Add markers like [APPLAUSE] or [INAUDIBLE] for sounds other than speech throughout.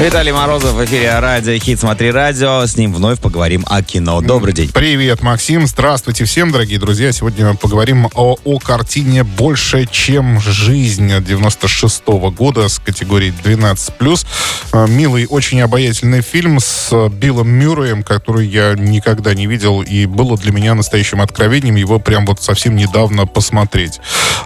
Виталий Морозов в эфире Радио Хит Смотри Радио. С ним вновь поговорим о кино. Добрый день. Привет, Максим. Здравствуйте всем, дорогие друзья. Сегодня поговорим о, о картине «Больше, чем жизнь» 96 -го года с категорией 12+. Э, Милый, очень обаятельный фильм с Биллом Мюрреем, который я никогда не видел, и было для меня настоящим откровением его прям вот совсем недавно посмотреть.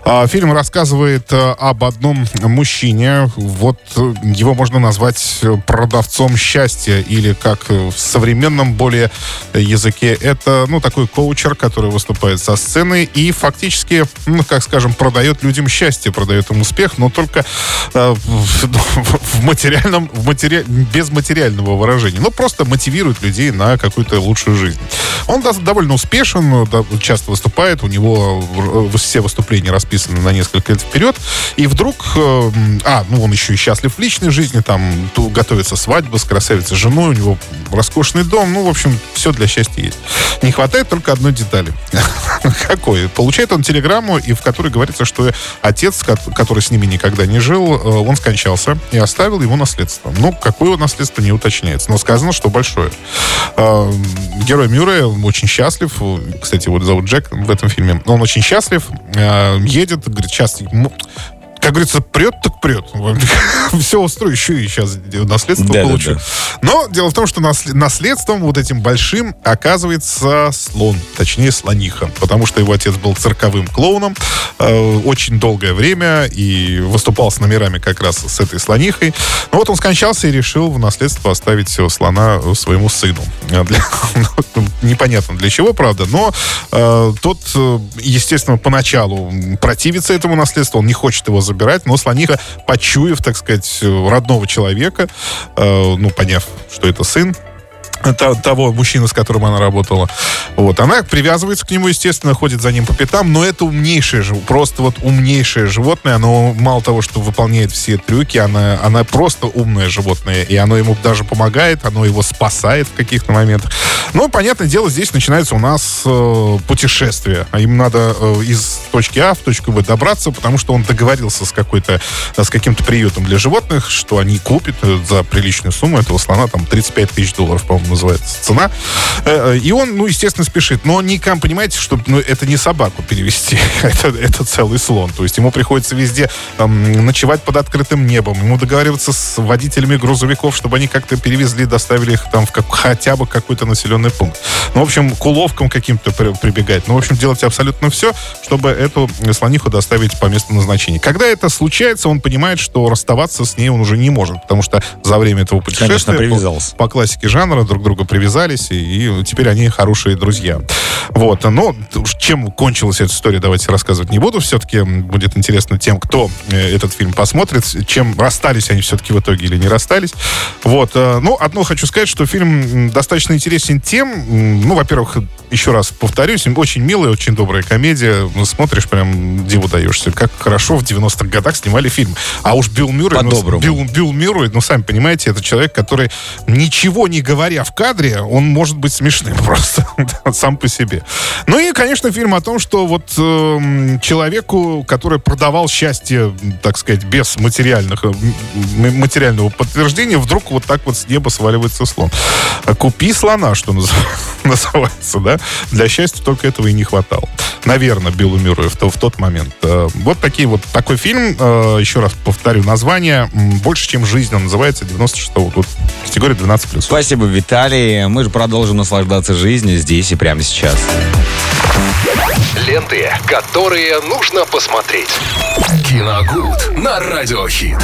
А, Фильм рассказывает э, об одном мужчине. Вот э, его можно назвать продавцом счастья, или как в современном более языке, это, ну, такой коучер, который выступает со сцены и фактически, ну, как скажем, продает людям счастье, продает им успех, но только э, в, в материальном, в матери... без материального выражения. Ну, просто мотивирует людей на какую-то лучшую жизнь. Он довольно успешен, часто выступает, у него все выступления расписаны на несколько лет вперед, и вдруг, э, а, ну, он еще и счастлив в личной жизни, там, готовится свадьба с красавицей женой, у него роскошный дом, ну, в общем, все для счастья есть. Не хватает только одной детали. [LAUGHS] Какой? Получает он телеграмму, и в которой говорится, что отец, ко- который с ними никогда не жил, э, он скончался и оставил ему наследство. Ну, какое наследство не уточняется, но сказано, что большое. Э, Герой Мюррея очень счастлив, кстати, его зовут Джек в этом фильме, он очень счастлив, э, едет, говорит, сейчас как говорится, прет так прет. Все устрою, еще и сейчас наследство Да-да-да. получу. Но дело в том, что насле- наследством вот этим большим оказывается слон, точнее слониха, потому что его отец был цирковым клоуном э, очень долгое время и выступал с номерами как раз с этой слонихой. Но вот он скончался и решил в наследство оставить э, слона э, своему сыну. Для- [LAUGHS] ну, непонятно для чего, правда, но э, тот, э, естественно, поначалу противится этому наследству, он не хочет его забирать, но слониха, почуяв, так сказать, родного человека, э, ну, поняв, что это сын, того мужчины, с которым она работала. Вот. Она привязывается к нему, естественно, ходит за ним по пятам, но это умнейшее, жив- просто вот умнейшее животное. Оно мало того, что выполняет все трюки, она, она просто умное животное, и оно ему даже помогает, оно его спасает в каких-то моментах. Но, понятное дело, здесь начинается у нас э, путешествие. А Им надо э, из точки А в точку Б добраться, потому что он договорился с какой-то, с каким-то приютом для животных, что они купят э, за приличную сумму этого слона, там 35 тысяч долларов, по-моему, называется цена. Э, э, И он, ну, естественно, спешит. Но никак, понимаете, что ну, это не собаку перевести, [LAUGHS] это, это целый слон. То есть ему приходится везде эм, ночевать под открытым небом, ему договариваться с водителями грузовиков, чтобы они как-то перевезли, доставили их там в как, хотя бы какой-то населенный пункт. Ну, в общем, к уловкам каким-то при- прибегать. Ну, в общем, делать абсолютно все, чтобы эту слониху доставить по месту назначения. Когда это случается, он понимает, что расставаться с ней он уже не может, потому что за время этого путешествия Конечно, по- привязался. по классике жанра друг к другу привязались, и, и теперь они хорошие друзья. Вот, но чем кончилась эта история, давайте рассказывать не буду. Все-таки будет интересно тем, кто э, этот фильм посмотрит, чем расстались они все-таки в итоге или не расстались. Вот, э, ну, одно хочу сказать, что фильм достаточно интересен тем, ну, во-первых, еще раз повторюсь, очень милая, очень добрая комедия. Ну, Смотришь, прям диву даешься. Как хорошо в 90-х годах снимали фильм. А уж Билл Мюррей... ну, По-доброму. Билл, Билл Мюррей, ну, сами понимаете, это человек, который ничего не говоря в кадре, он может быть смешным [LAUGHS] просто сам по себе. Ну и, конечно, фильм о том, что вот эм, человеку, который продавал счастье, так сказать, без материальных, э, материального подтверждения, вдруг вот так вот с неба сваливается слон. Купи слона, что наз- [LAUGHS] называется, да? Для счастья только этого и не хватало. Наверное, Биллу Мюррею в, в тот момент. Э, Вот такие вот такой фильм. э, Еще раз повторю название. Больше, чем жизнь. Он называется 96-го года. Категория 12+. Спасибо, Виталий. Мы же продолжим наслаждаться жизнью здесь и прямо сейчас. Ленты, которые нужно посмотреть. Киногуд на Радиохит.